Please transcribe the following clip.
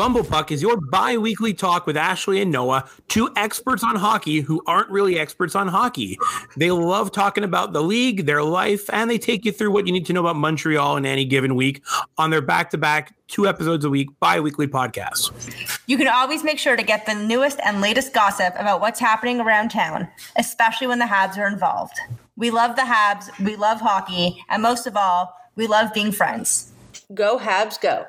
Fumble Puck is your bi weekly talk with Ashley and Noah, two experts on hockey who aren't really experts on hockey. They love talking about the league, their life, and they take you through what you need to know about Montreal in any given week on their back to back, two episodes a week, bi weekly podcast. You can always make sure to get the newest and latest gossip about what's happening around town, especially when the Habs are involved. We love the Habs, we love hockey, and most of all, we love being friends. Go Habs, go.